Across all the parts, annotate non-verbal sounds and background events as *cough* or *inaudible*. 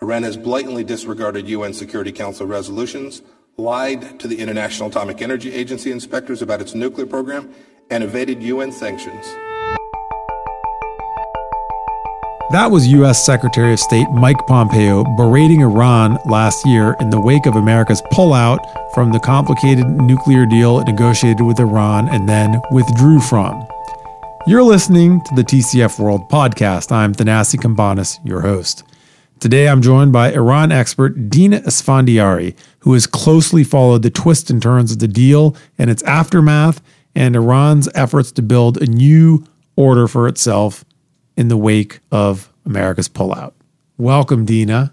Iran has blatantly disregarded UN Security Council resolutions, lied to the International Atomic Energy Agency inspectors about its nuclear program, and evaded UN sanctions. That was U.S. Secretary of State Mike Pompeo berating Iran last year in the wake of America's pullout from the complicated nuclear deal it negotiated with Iran and then withdrew from. You're listening to the TCF World podcast. I'm Thanasi Cambanis, your host. Today I'm joined by Iran expert Dina Esfandiary, who has closely followed the twists and turns of the deal and its aftermath and Iran's efforts to build a new order for itself in the wake of America's pullout. Welcome, Dina.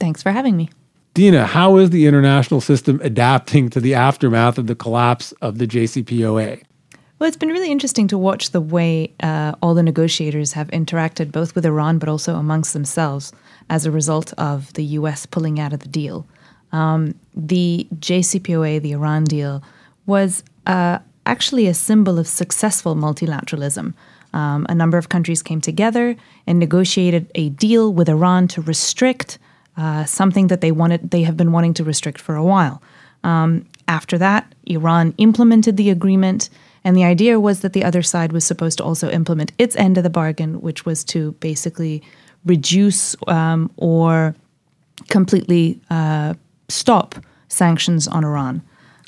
Thanks for having me. Dina, how is the international system adapting to the aftermath of the collapse of the JCPOA? Well, it's been really interesting to watch the way uh, all the negotiators have interacted both with Iran but also amongst themselves as a result of the US pulling out of the deal. Um, the JCPOA, the Iran deal, was uh, actually a symbol of successful multilateralism. Um, a number of countries came together and negotiated a deal with Iran to restrict uh, something that they wanted. They have been wanting to restrict for a while. Um, after that, Iran implemented the agreement, and the idea was that the other side was supposed to also implement its end of the bargain, which was to basically reduce um, or completely uh, stop sanctions on Iran.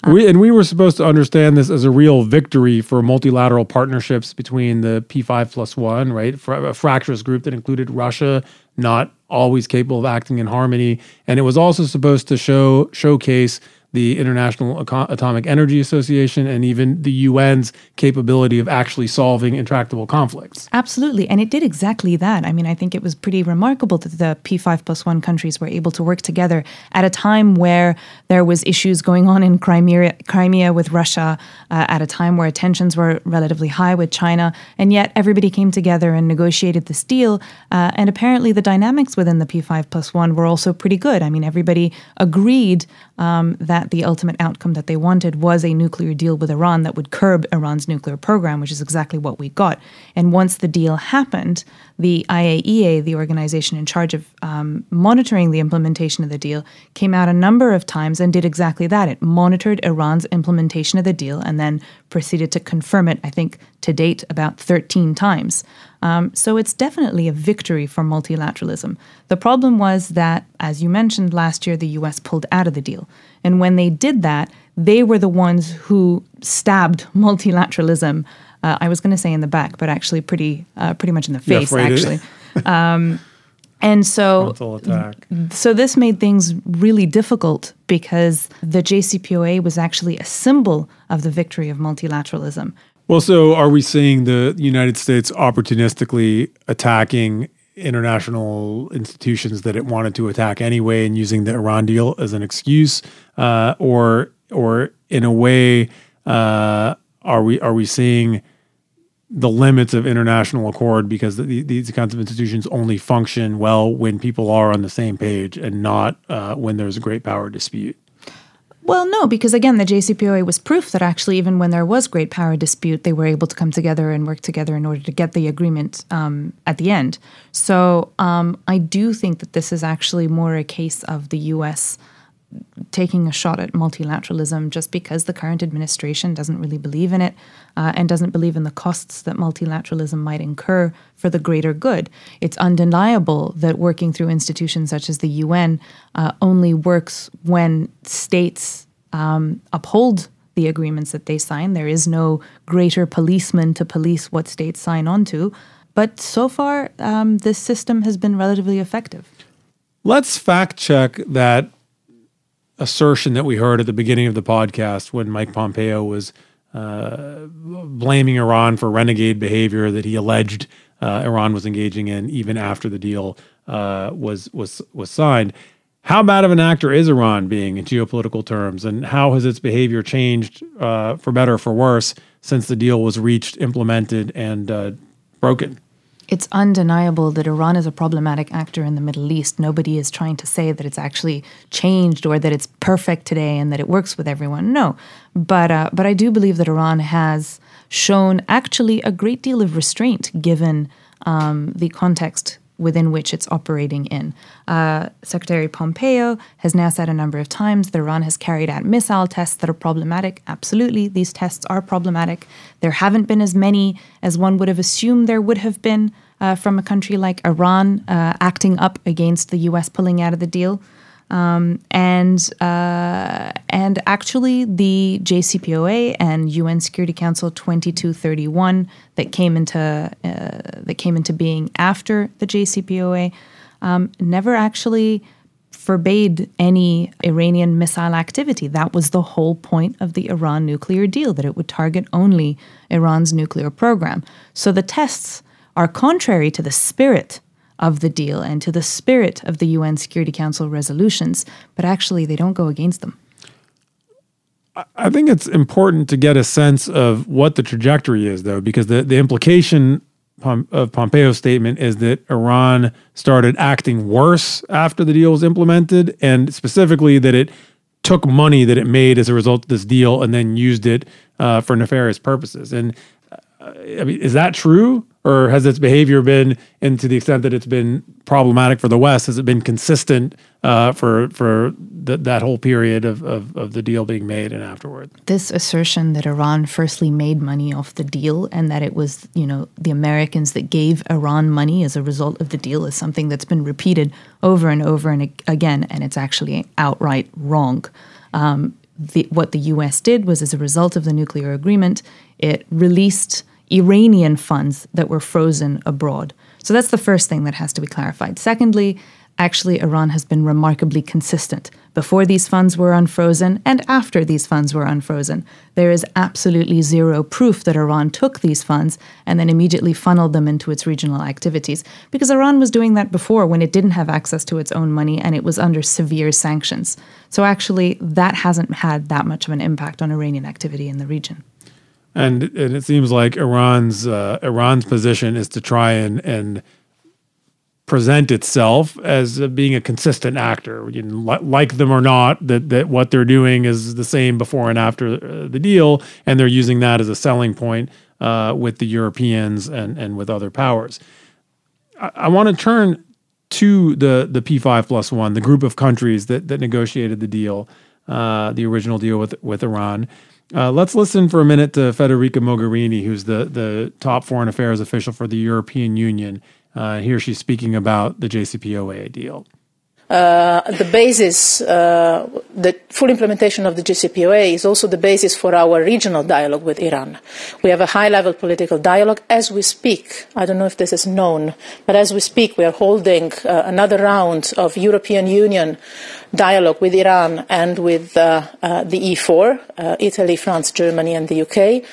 We, and we were supposed to understand this as a real victory for multilateral partnerships between the P5 plus one, right? A fractious group that included Russia, not always capable of acting in harmony. And it was also supposed to show showcase the International Atomic Energy Association, and even the UN's capability of actually solving intractable conflicts. Absolutely. And it did exactly that. I mean, I think it was pretty remarkable that the P5 plus one countries were able to work together at a time where there was issues going on in Crimea, Crimea with Russia, uh, at a time where tensions were relatively high with China. And yet everybody came together and negotiated this deal. Uh, and apparently the dynamics within the P5 plus one were also pretty good. I mean, everybody agreed um, that the ultimate outcome that they wanted was a nuclear deal with Iran that would curb Iran's nuclear program, which is exactly what we got. And once the deal happened, the IAEA, the organization in charge of um, monitoring the implementation of the deal, came out a number of times and did exactly that. It monitored Iran's implementation of the deal and then proceeded to confirm it, I think, to date about 13 times. Um, so it's definitely a victory for multilateralism. The problem was that, as you mentioned last year, the US pulled out of the deal. And when they did that, they were the ones who stabbed *laughs* multilateralism. Uh, I was going to say in the back, but actually pretty, uh, pretty much in the face, yeah, actually. *laughs* um, and so, so this made things really difficult because the JCPOA was actually a symbol of the victory of multilateralism. Well, so are we seeing the United States opportunistically attacking international institutions that it wanted to attack anyway, and using the Iran deal as an excuse, uh, or or in a way, uh, are we are we seeing? the limits of international accord because the, these kinds of institutions only function well when people are on the same page and not uh, when there's a great power dispute. Well, no, because again, the JCPOA was proof that actually, even when there was great power dispute, they were able to come together and work together in order to get the agreement um, at the end. So um, I do think that this is actually more a case of the U.S taking a shot at multilateralism just because the current administration doesn't really believe in it uh, and doesn't believe in the costs that multilateralism might incur for the greater good. It's undeniable that working through institutions such as the UN uh, only works when states um, uphold the agreements that they sign. There is no greater policeman to police what states sign on to. But so far, um, this system has been relatively effective. Let's fact check that assertion that we heard at the beginning of the podcast when Mike Pompeo was uh, blaming Iran for renegade behavior that he alleged uh, Iran was engaging in even after the deal uh, was was was signed. How bad of an actor is Iran being in geopolitical terms, and how has its behavior changed uh, for better or for worse since the deal was reached, implemented, and uh, broken? It's undeniable that Iran is a problematic actor in the Middle East. Nobody is trying to say that it's actually changed or that it's perfect today and that it works with everyone. No, but uh, but I do believe that Iran has shown actually a great deal of restraint given um, the context within which it's operating in. Uh, Secretary Pompeo has now said a number of times that Iran has carried out missile tests that are problematic. Absolutely, these tests are problematic. There haven't been as many as one would have assumed there would have been uh, from a country like Iran uh, acting up against the U.S. pulling out of the deal. Um, and uh, and actually, the JCPOA and UN Security Council 2231 that came into uh, that came into being after the JCPOA um, never actually forbade any Iranian missile activity. That was the whole point of the Iran nuclear deal that it would target only Iran's nuclear program. So the tests are contrary to the spirit of the deal and to the spirit of the UN Security Council resolutions, but actually they don't go against them. I think it's important to get a sense of what the trajectory is, though, because the, the implication of Pompeo's statement is that Iran started acting worse after the deal was implemented, and specifically that it took money that it made as a result of this deal and then used it uh, for nefarious purposes. And I mean, is that true? or has its behavior been, and to the extent that it's been problematic for the West, has it been consistent uh, for for th- that whole period of, of, of the deal being made and afterward? This assertion that Iran firstly made money off the deal and that it was you know the Americans that gave Iran money as a result of the deal is something that's been repeated over and over and again, and it's actually outright wrong. Um, the, what the U.S. did was, as a result of the nuclear agreement, it released Iranian funds that were frozen abroad. So that's the first thing that has to be clarified. Secondly, actually, Iran has been remarkably consistent before these funds were unfrozen and after these funds were unfrozen. There is absolutely zero proof that Iran took these funds and then immediately funneled them into its regional activities because Iran was doing that before when it didn't have access to its own money and it was under severe sanctions. So actually, that hasn't had that much of an impact on Iranian activity in the region and and it seems like Iran's uh, Iran's position is to try and and present itself as being a consistent actor. You know, like them or not, that that what they're doing is the same before and after uh, the deal, and they're using that as a selling point uh, with the Europeans and and with other powers. I, I want to turn to the the P five plus one, the group of countries that that negotiated the deal, uh, the original deal with with Iran. Uh, let's listen for a minute to Federica Mogherini, who's the, the top foreign affairs official for the European Union. Uh, here she's speaking about the JCPOA deal. Uh, the basis, uh, the full implementation of the JCPOA is also the basis for our regional dialogue with Iran. We have a high level political dialogue as we speak. I don't know if this is known, but as we speak, we are holding uh, another round of European Union dialogue with Iran and with the E4, uh, Italy, France, Germany, and the UK,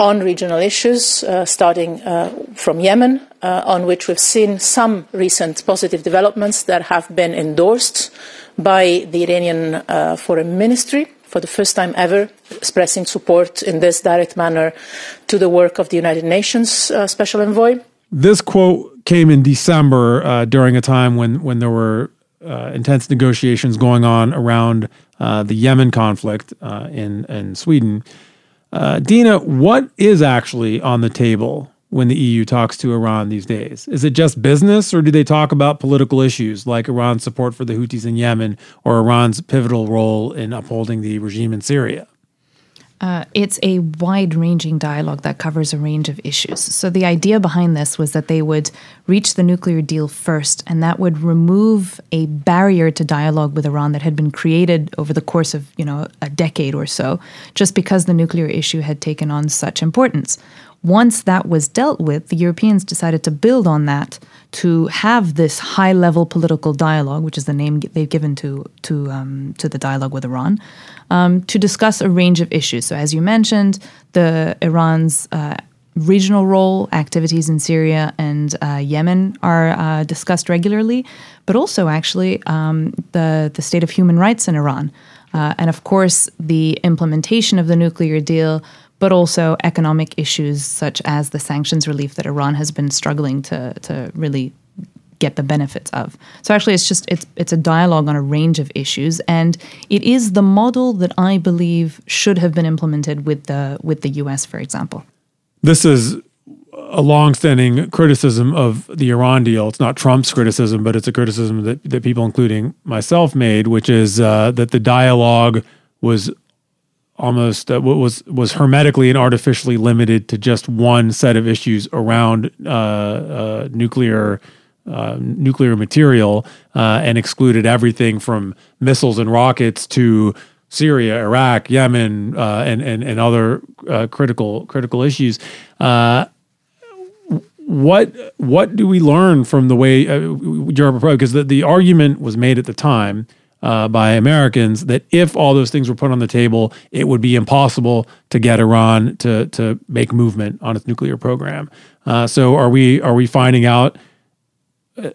on regional issues, uh, starting uh, from Yemen, uh, on which we've seen some recent positive developments that have been endorsed by the Iranian Foreign Ministry for the first time ever, expressing support in this direct manner to the work of the United Nations Special Envoy. This quote came in December during a time when, when there were uh, intense negotiations going on around uh, the Yemen conflict uh, in in Sweden. Uh, Dina, what is actually on the table when the EU talks to Iran these days? Is it just business, or do they talk about political issues like Iran's support for the Houthis in Yemen or Iran's pivotal role in upholding the regime in Syria? Uh, it's a wide ranging dialogue that covers a range of issues. So, the idea behind this was that they would reach the nuclear deal first, and that would remove a barrier to dialogue with Iran that had been created over the course of you know, a decade or so, just because the nuclear issue had taken on such importance. Once that was dealt with, the Europeans decided to build on that to have this high level political dialogue, which is the name they've given to to um, to the dialogue with Iran, um, to discuss a range of issues. So, as you mentioned, the Iran's uh, regional role, activities in Syria and uh, Yemen are uh, discussed regularly, but also actually um, the the state of human rights in Iran, uh, and of course the implementation of the nuclear deal. But also economic issues such as the sanctions relief that Iran has been struggling to to really get the benefits of. So actually it's just it's it's a dialogue on a range of issues and it is the model that I believe should have been implemented with the with the US for example. This is a longstanding criticism of the Iran deal. It's not Trump's criticism, but it's a criticism that, that people, including myself, made, which is uh, that the dialogue was almost uh, was was hermetically and artificially limited to just one set of issues around uh, uh nuclear. Uh, nuclear material uh, and excluded everything from missiles and rockets to Syria, Iraq, Yemen, uh, and and and other uh, critical critical issues. Uh, what what do we learn from the way uh, Europe approached? Because the, the argument was made at the time by Americans that if all those things were put on the table, it would be impossible to get Iran to to make movement on its nuclear program. So are we are we finding out?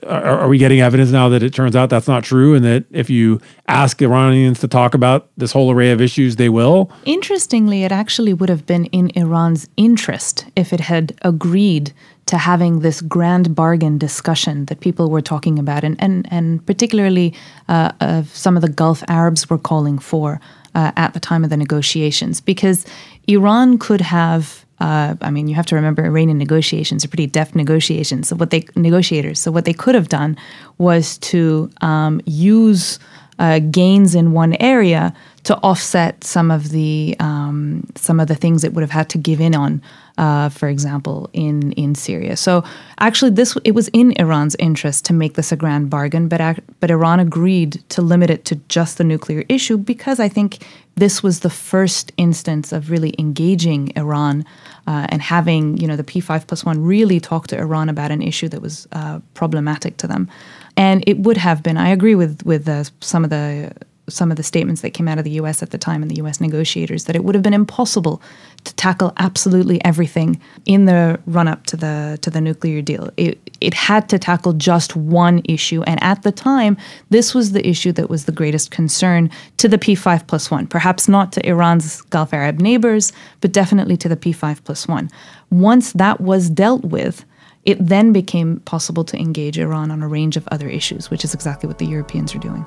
Are, are, we getting evidence now that it turns out that's not true and that if you ask Iranians to talk about this whole array of issues, they will? Interestingly, it actually would have been in Iran's interest if it had agreed to having this grand bargain discussion that people were talking about, and, and, and particularly uh, uh, some of the Gulf Arabs were calling for uh, at the time of the negotiations, because Iran could have uh, I mean, you have to remember Iranian negotiations are pretty deft negotiations. So what they negotiators. So what they could have done was to um, use uh, gains in one area to offset some of the um, some of the things it would have had to give in on, uh, for example, in in Syria. So actually, this it was in Iran's interest to make this a grand bargain, but but Iran agreed to limit it to just the nuclear issue because I think this was the first instance of really engaging Iran uh, and having you know the P5 plus one really talk to Iran about an issue that was uh, problematic to them. And it would have been. I agree with with uh, some of the some of the statements that came out of the U.S. at the time and the U.S. negotiators that it would have been impossible to tackle absolutely everything in the run up to the to the nuclear deal. It it had to tackle just one issue, and at the time, this was the issue that was the greatest concern to the P5 plus one. Perhaps not to Iran's Gulf Arab neighbors, but definitely to the P5 plus one. Once that was dealt with. It then became possible to engage Iran on a range of other issues, which is exactly what the Europeans are doing.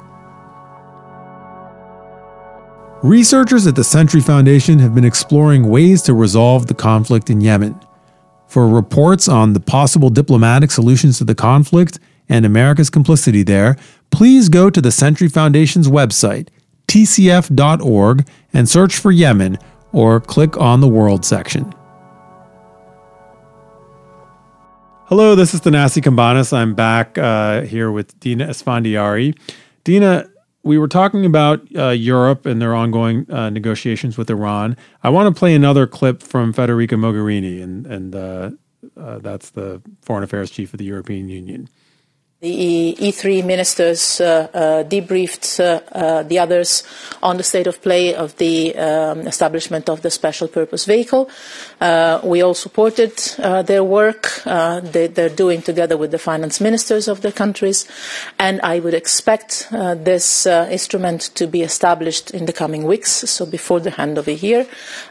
Researchers at the Century Foundation have been exploring ways to resolve the conflict in Yemen. For reports on the possible diplomatic solutions to the conflict and America's complicity there, please go to the Century Foundation's website, tcf.org, and search for Yemen or click on the World section. Hello, this is Thanasi Cambanis. I'm back uh, here with Dina Esfandiary. Dina, we were talking about uh, Europe and their ongoing uh, negotiations with Iran. I want to play another clip from Federica Mogherini, and and uh, uh that's the foreign affairs chief of the European Union. The E3 ministers uh, uh, debriefed uh, uh, the others on the state of play of the um, establishment of the special purpose vehicle. Uh, we all supported uh, their work. They, are doing together with the finance ministers of the countries. And I would expect this instrument to be established in the coming weeks, so before the end of the year,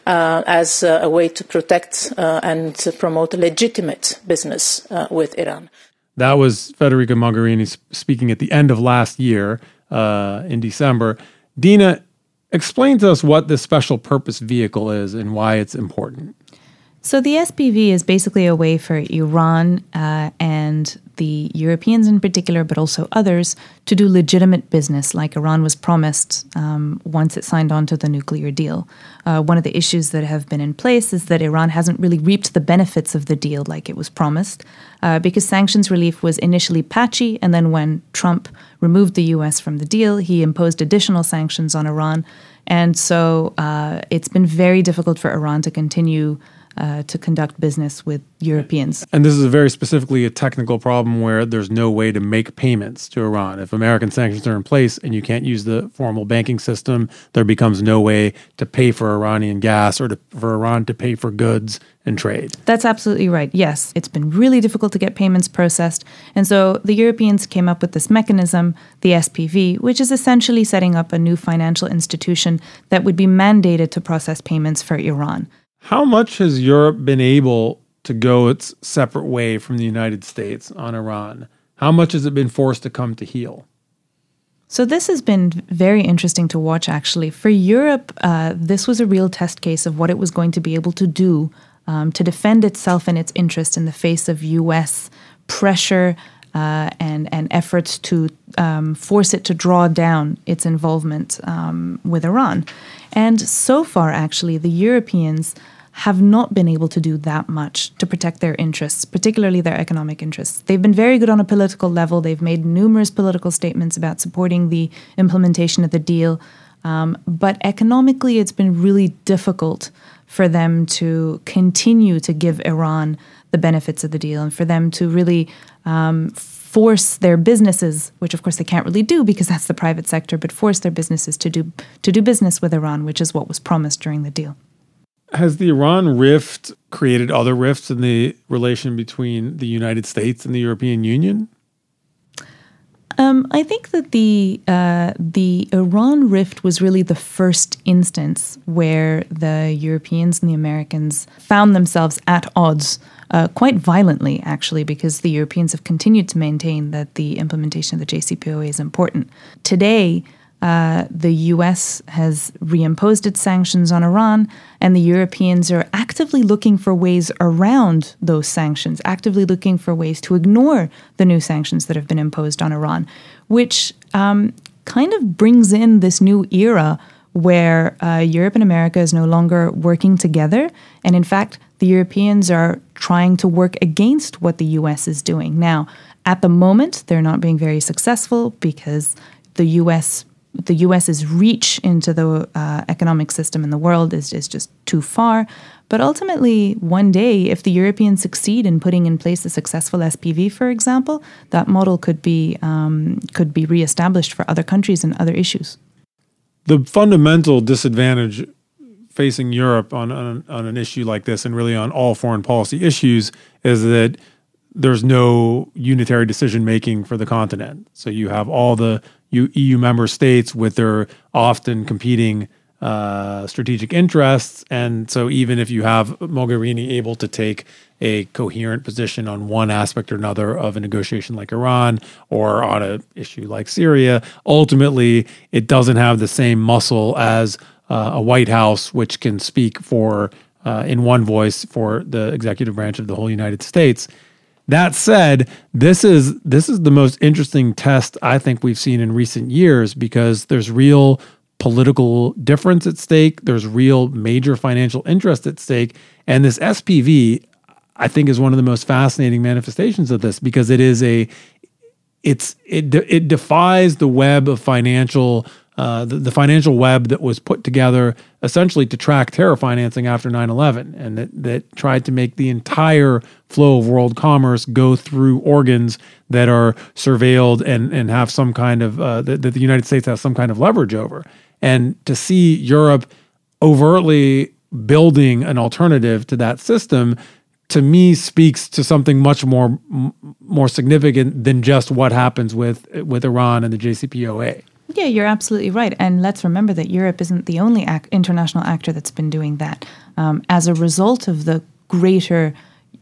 as a way to protect and promote legitimate business with Iran. That was Federica Mogherini speaking at the end of last year uh, in December. Dina, explain to us what this special purpose vehicle is and why it's important. So, the SPV is basically a way for Iran uh, and the Europeans in particular, but also others, to do legitimate business like Iran was promised um, once it signed on to the nuclear deal. Uh, one of the issues that have been in place is that Iran hasn't really reaped the benefits of the deal like it was promised, uh, because sanctions relief was initially patchy, and then when Trump removed the U.S. from the deal, he imposed additional sanctions on Iran. And so uh, it's been very difficult for Iran to continue uh, to conduct business with Europeans. And this is a very specifically a technical problem where there's no way to make payments to Iran. If American sanctions are in place and you can't use the formal banking system, there becomes no way to pay for Iranian gas or to, for Iran to pay for goods and trade. That's absolutely right. Yes, it's been really difficult to get payments processed. And so the Europeans came up with this mechanism, the SPV, which is essentially setting up a new financial institution that would be mandated to process payments for Iran. How much has Europe been able to go its separate way from the United States on Iran? How much has it been forced to come to heel? So, this has been very interesting to watch actually. For Europe, uh, this was a real test case of what it was going to be able to do um, to defend itself and its interests in the face of U.S. pressure uh, and and efforts to um, force it to draw down its involvement um, with Iran. And so far, actually, the Europeans have not been able to do that much to protect their interests, particularly their economic interests. They've been very good on a political level. They've made numerous political statements about supporting the implementation of the deal. Um, but economically, it's been really difficult for them to continue to give Iran the benefits of the deal and for them to really um, force their businesses, which of course they can't really do because that's the private sector, but force their businesses to do to do business with Iran, which is what was promised during the deal. Has the Iran rift created other rifts in the relation between the United States and the European Union? Um, I think that the uh, the Iran rift was really the first instance where the Europeans and the Americans found themselves at odds, uh, quite violently, actually, because the Europeans have continued to maintain that the implementation of the JCPOA is important. Today, uh, the US has reimposed its sanctions on Iran, and the Europeans are actively looking for ways around those sanctions, actively looking for ways to ignore the new sanctions that have been imposed on Iran, which um, kind of brings in this new era where uh, Europe and America is no longer working together. And in fact, the Europeans are trying to work against what the US is doing. Now, at the moment, they're not being very successful because the US the US's reach into the uh, economic system in the world is, is just too far. But ultimately, one day, if the Europeans succeed in putting in place a successful SPV, for example, that model could be um, could be reestablished for other countries and other issues. The fundamental disadvantage facing Europe on, on, on an issue like this, and really on all foreign policy issues, is that there's no unitary decision making for the continent. So you have all the EU member states with their often competing uh, strategic interests. And so, even if you have Mogherini able to take a coherent position on one aspect or another of a negotiation like Iran or on an issue like Syria, ultimately it doesn't have the same muscle as uh, a White House, which can speak for uh, in one voice for the executive branch of the whole United States. That said, this is this is the most interesting test I think we've seen in recent years because there's real political difference at stake, there's real major financial interest at stake, and this SPV I think is one of the most fascinating manifestations of this because it is a it's it it defies the web of financial uh, the, the, financial web that was put together essentially to track terror financing after 9-11 and that, that tried to make the entire flow of world commerce go through organs that are surveilled and, and have some kind of uh, that, that the united states has some kind of leverage over and to see europe overtly building an alternative to that system to me speaks to something much more more significant than just what happens with with Iran and the JCPOA. Yeah, you're absolutely right. And let's remember that Europe isn't the only ac- international actor that's been doing that. Um, as a result of the greater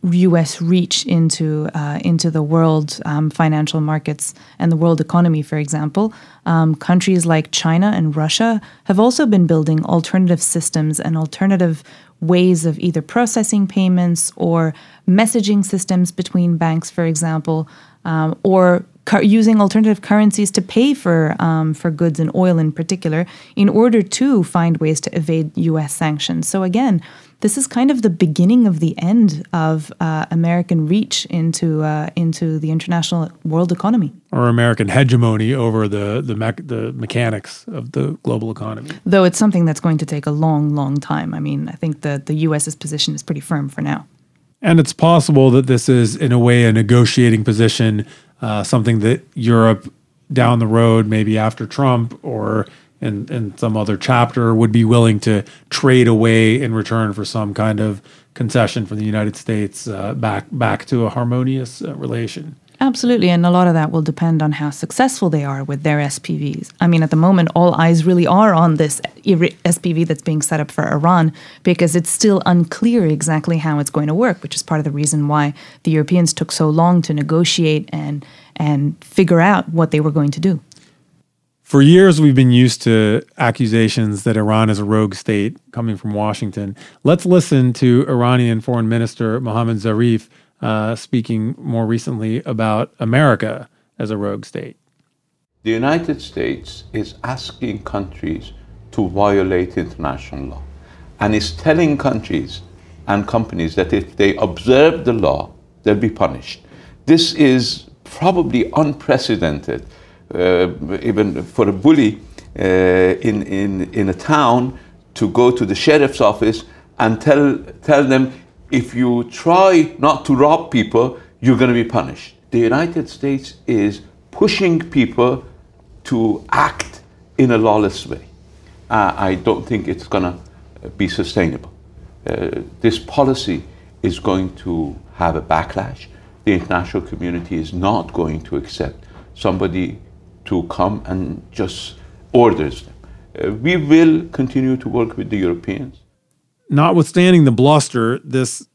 U.S. reach into uh, into the world um, financial markets and the world economy, for example, um, countries like China and Russia have also been building alternative systems and alternative ways of either processing payments or messaging systems between banks, for example, um, or using alternative currencies to pay for um, for goods and oil in particular, in order to find ways to evade U.S. sanctions. So again, this is kind of the beginning of the end of uh, American reach into uh, into the international world economy, or American hegemony over the the, me- the mechanics of the global economy. Though it's something that's going to take a long, long time. I mean, I think that the U.S.'s position is pretty firm for now. And it's possible that this is, in a way, a negotiating position uh, something that Europe down the road, maybe after Trump or in, in some other chapter, would be willing to trade away in return for some kind of concession from the United States uh, back back to a harmonious uh, relation. Absolutely, and a lot of that will depend on how successful they are with their SPVs. I mean, at the moment, all eyes really are on this SPV that's being set up for Iran because it's still unclear exactly how it's going to work, which is part of the reason why the Europeans took so long to negotiate and and figure out what they were going to do. For years, we've been used to accusations that Iran is a rogue state coming from Washington. Let's listen to Iranian Foreign Minister Mohammad Zarif uh, speaking more recently about America as a rogue state. The United States is asking countries to violate international law and is telling countries and companies that if they observe the law, they'll be punished. This is probably unprecedented uh, even for a bully uh, in, in, in a town to go to the sheriff's office and tell, tell them if you try not to rob people, you're going to be punished. The United States is pushing people to act in a lawless way. Uh, I don't think it's going to be sustainable. Uh, this policy is going to have a backlash. The international community is not going to accept somebody to come and just orders them. Uh, we will continue to work with the Europeans. Notwithstanding the bluster, this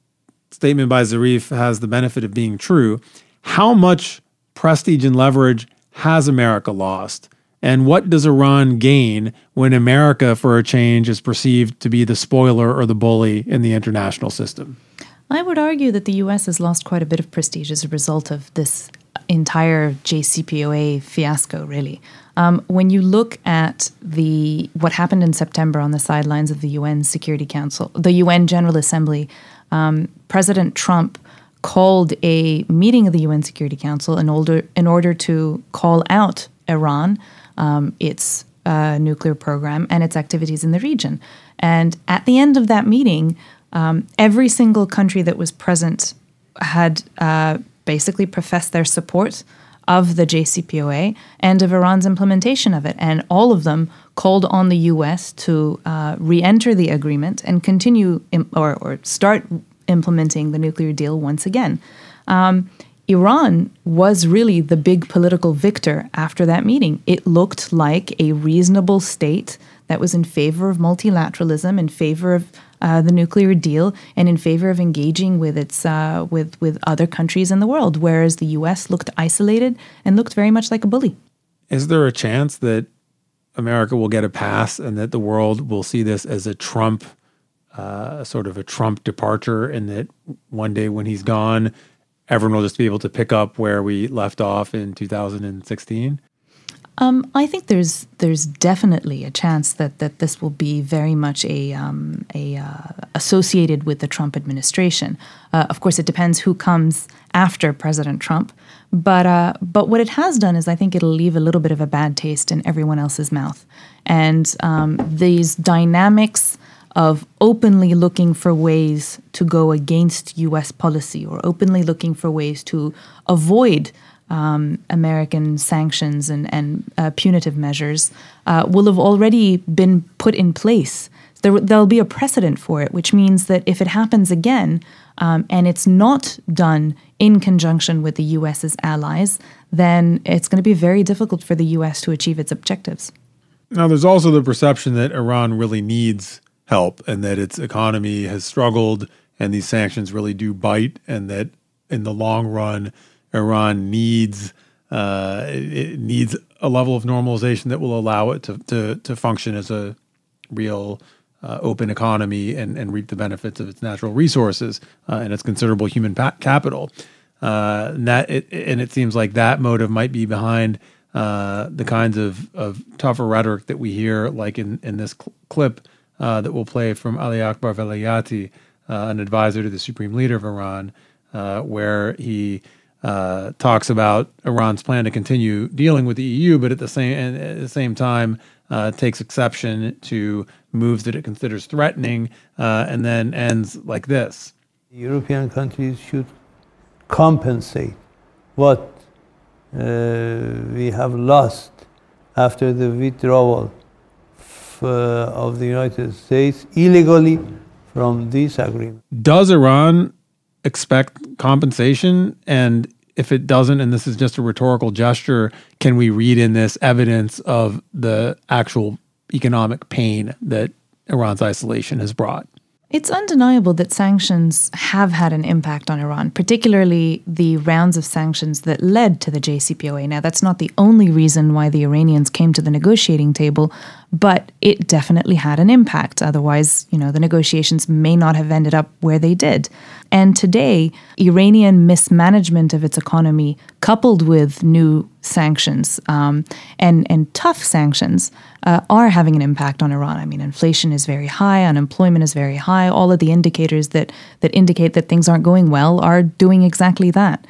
statement by Zarif has the benefit of being true. How much prestige and leverage has America lost? And what does Iran gain when America, for a change, is perceived to be the spoiler or the bully in the international system? I would argue that the US has lost quite a bit of prestige as a result of this entire JCPOA fiasco, really. Um, when you look at the what happened in September on the sidelines of the UN Security Council, the UN General Assembly, um, President Trump called a meeting of the UN Security Council in order in order to call out Iran, um, its uh, nuclear program, and its activities in the region. And at the end of that meeting, um, every single country that was present had uh, basically professed their support of the JCPOA and of Iran's implementation of it. And all of them called on the US to uh, re enter the agreement and continue Im- or, or, start implementing the nuclear deal once again. Um, Iran was really the big political victor after that meeting. It looked like a reasonable state that was in favor of multilateralism, in favor of uh, the nuclear deal and in favor of engaging with its uh, with with other countries in the world, whereas the U.S. looked isolated and looked very much like a bully. Is there a chance that America will get a pass and that the world will see this as a Trump, uh, sort of a Trump departure, and that one day when he's gone, everyone will just be able to pick up where we left off in 2016? Um, I think there's there's definitely a chance that that this will be very much a um, a uh, associated with the Trump administration. Uh, of course, it depends who comes after President Trump, but uh, but what it has done is I think it'll leave a little bit of a bad taste in everyone else's mouth, and um, these dynamics of openly looking for ways to go against U.S. policy or openly looking for ways to avoid um, American sanctions and, and uh, punitive measures uh, will have already been put in place. There, there'll be a precedent for it, which means that if it happens again um, and it's not done in conjunction with the US's allies, then it's going to be very difficult for the US to achieve its objectives. Now, there's also the perception that Iran really needs help and that its economy has struggled and these sanctions really do bite, and that in the long run, Iran needs uh, it needs a level of normalization that will allow it to to, to function as a real uh, open economy and, and reap the benefits of its natural resources uh, and its considerable human pa- capital. Uh, and that it, and it seems like that motive might be behind uh, the kinds of, of tougher rhetoric that we hear, like in, in this cl- clip uh, that we'll play from Ali Akbar Velayati, an advisor to the supreme leader of Iran, where he uh, talks about Iran's plan to continue dealing with the EU, but at the same at the same time uh, takes exception to moves that it considers threatening, uh, and then ends like this: European countries should compensate what uh, we have lost after the withdrawal f- uh, of the United States illegally from this agreement. Does Iran expect compensation? And if it doesn't, and this is just a rhetorical gesture, can we read in this evidence of the actual economic pain that Iran's isolation has brought? It's undeniable that sanctions have had an impact on Iran, particularly the rounds of sanctions that led to the JCPOA. Now, that's not the only reason why the Iranians came to the negotiating table, but it definitely had an impact. Otherwise, you know, the negotiations may not have ended up where they did. And today, Iranian mismanagement of its economy, coupled with new sanctions um, and and tough sanctions, uh, are having an impact on Iran. I mean, inflation is very high, unemployment is very high. All of the indicators that that indicate that things aren't going well are doing exactly that.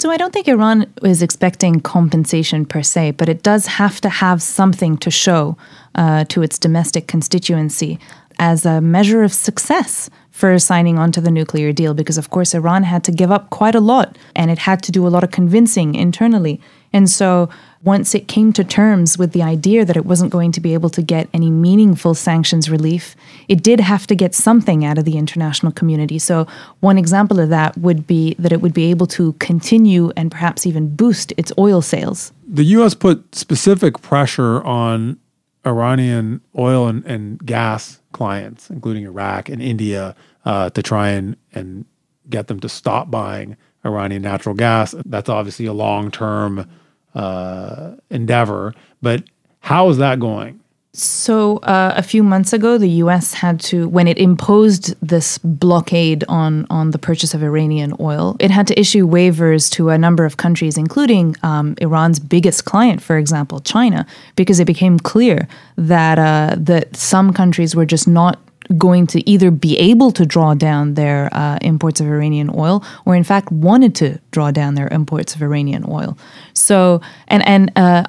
So I don't think Iran is expecting compensation per se, but it does have to have something to show uh, to its domestic constituency as a measure of success for signing on to the nuclear deal because, of course, Iran had to give up quite a lot and it had to do a lot of convincing internally. And so, once it came to terms with the idea that it wasn't going to be able to get any meaningful sanctions relief, it did have to get something out of the international community. So, one example of that would be that it would be able to continue and perhaps even boost its oil sales. The U.S. put specific pressure on Iranian oil and, and gas clients, including Iraq and India, uh, to try and, and get them to stop buying Iranian natural gas. That's obviously a long term uh, endeavor, but how is that going? So, uh, a few months ago, the U.S. had to, when it imposed this blockade on on the purchase of Iranian oil, it had to issue waivers to a number of countries, including um, Iran's biggest client, for example, China, because it became clear that uh, that some countries were just not going to either be able to draw down their uh, imports of Iranian oil, or in fact wanted to draw down their imports of Iranian oil. So, and and uh,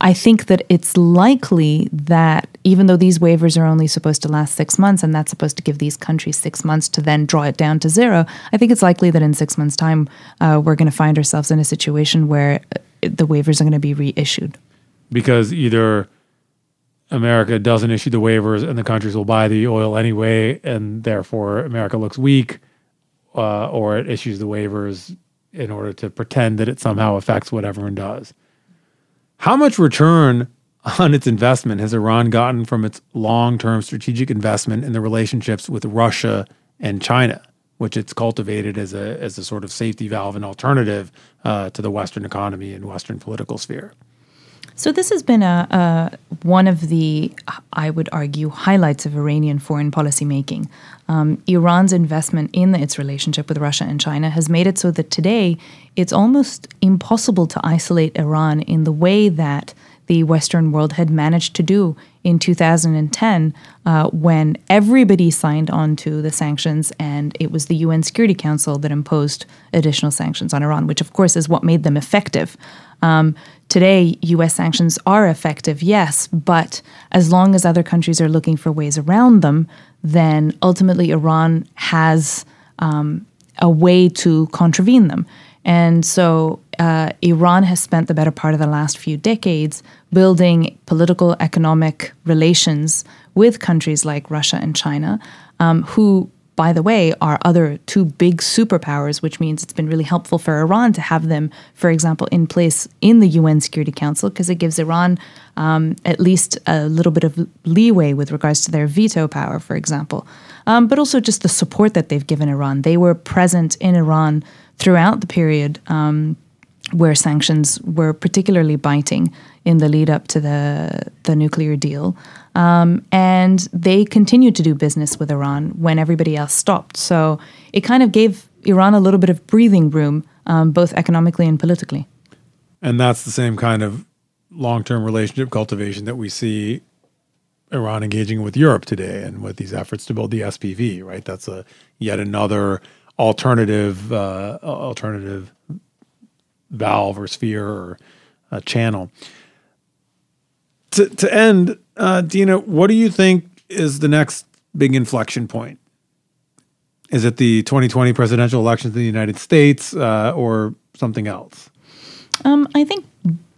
I think that it's likely that even though these waivers are only supposed to last six months and that's supposed to give these countries six months to then draw it down to zero, I think it's likely that in six months' time, uh, we're going to find ourselves in a situation where uh, the waivers are going to be reissued. Because either America doesn't issue the waivers and the countries will buy the oil anyway, and therefore America looks weak, uh, or it issues the waivers in order to pretend that it somehow affects what everyone does. How much return *laughs* on its investment has Iran gotten from its long term strategic investment in the relationships with Russia and China, which it's cultivated as a, as a sort of safety valve and alternative uh, to the Western economy and Western political sphere? So this has been a, a, one of the, I would argue, highlights of Iranian foreign policy making. Um, Iran's investment in its relationship with Russia and China has made it so that today it's almost impossible to isolate Iran in the way that the Western world had managed to do in 2010 uh, when everybody signed on to the sanctions and it was the UN Security Council that imposed additional sanctions on Iran, which of course is what made them effective. Um, today, US sanctions are effective, yes, but as long as other countries are looking for ways around them, then ultimately Iran has um, a way to contravene them. And so uh, Iran has spent the better part of the last few decades building political, economic relations with countries like Russia and China, um, who by the way, are other two big superpowers, which means it's been really helpful for Iran to have them, for example, in place in the UN Security Council, because it gives Iran um, at least a little bit of leeway with regards to their veto power, for example. Um, but also just the support that they've given Iran. They were present in Iran throughout the period um, where sanctions were particularly biting in the lead up to the, the nuclear deal. Um, and they continued to do business with Iran when everybody else stopped. So it kind of gave Iran a little bit of breathing room, um, both economically and politically. And that's the same kind of long term relationship cultivation that we see Iran engaging with Europe today and with these efforts to build the SPV, right? That's a yet another alternative uh, alternative valve or sphere or uh, channel. To, to end, uh, Dina, what do you think is the next big inflection point? Is it the 2020 presidential elections in the United States uh, or something else? Um, I think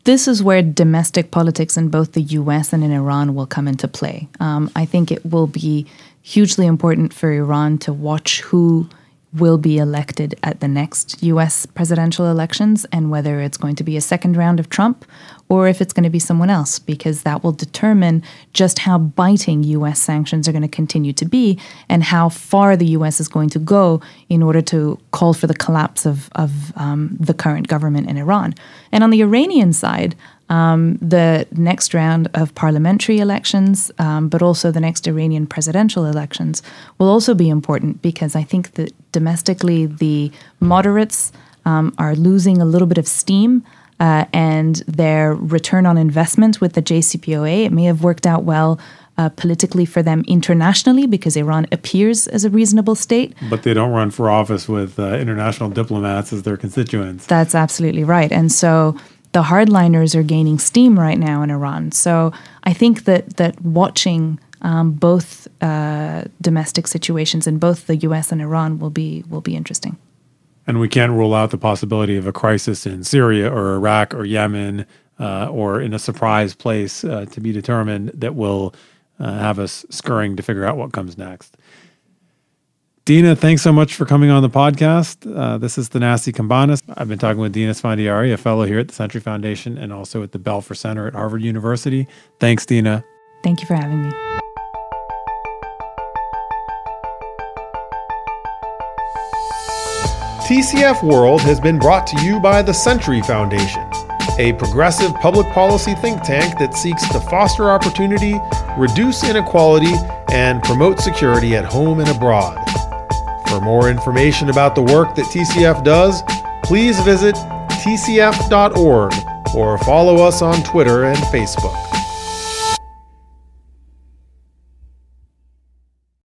this is where domestic politics in both the US and in Iran will come into play. Um, I think it will be hugely important for Iran to watch who will be elected at the next US presidential elections and whether it's going to be a second round of Trump or if it's going to be someone else, because that will determine just how biting US sanctions are going to continue to be and how far the US is going to go in order to call for the collapse of, of um, the current government in Iran. And on the Iranian side, um, the next round of parliamentary elections, um, but also the next Iranian presidential elections, will also be important because I think that domestically the moderates um, are losing a little bit of steam. Uh, and their return on investment with the JCPOA, it may have worked out well uh, politically for them internationally because Iran appears as a reasonable state. But they don't run for office with uh, international diplomats as their constituents. That's absolutely right. And so the hardliners are gaining steam right now in Iran. So I think that that watching um, both uh, domestic situations in both the U.S. and Iran will be will be interesting. And we can't rule out the possibility of a crisis in Syria or Iraq or Yemen uh, or in a surprise place uh, to be determined that will uh, have us scurrying to figure out what comes next. Dina, thanks so much for coming on the podcast. Uh, this is Thanassis Cambanis. I've been talking with Dina Esfandiary, a fellow here at the Century Foundation and also at the Belfer Center at Harvard University. Thanks, Dina. Thank you for having me. TCF World has been brought to you by the Century Foundation, a progressive public policy think tank that seeks to foster opportunity, reduce inequality, and promote security at home and abroad. For more information about the work that TCF does, please visit tcf.org or follow us on Twitter and Facebook.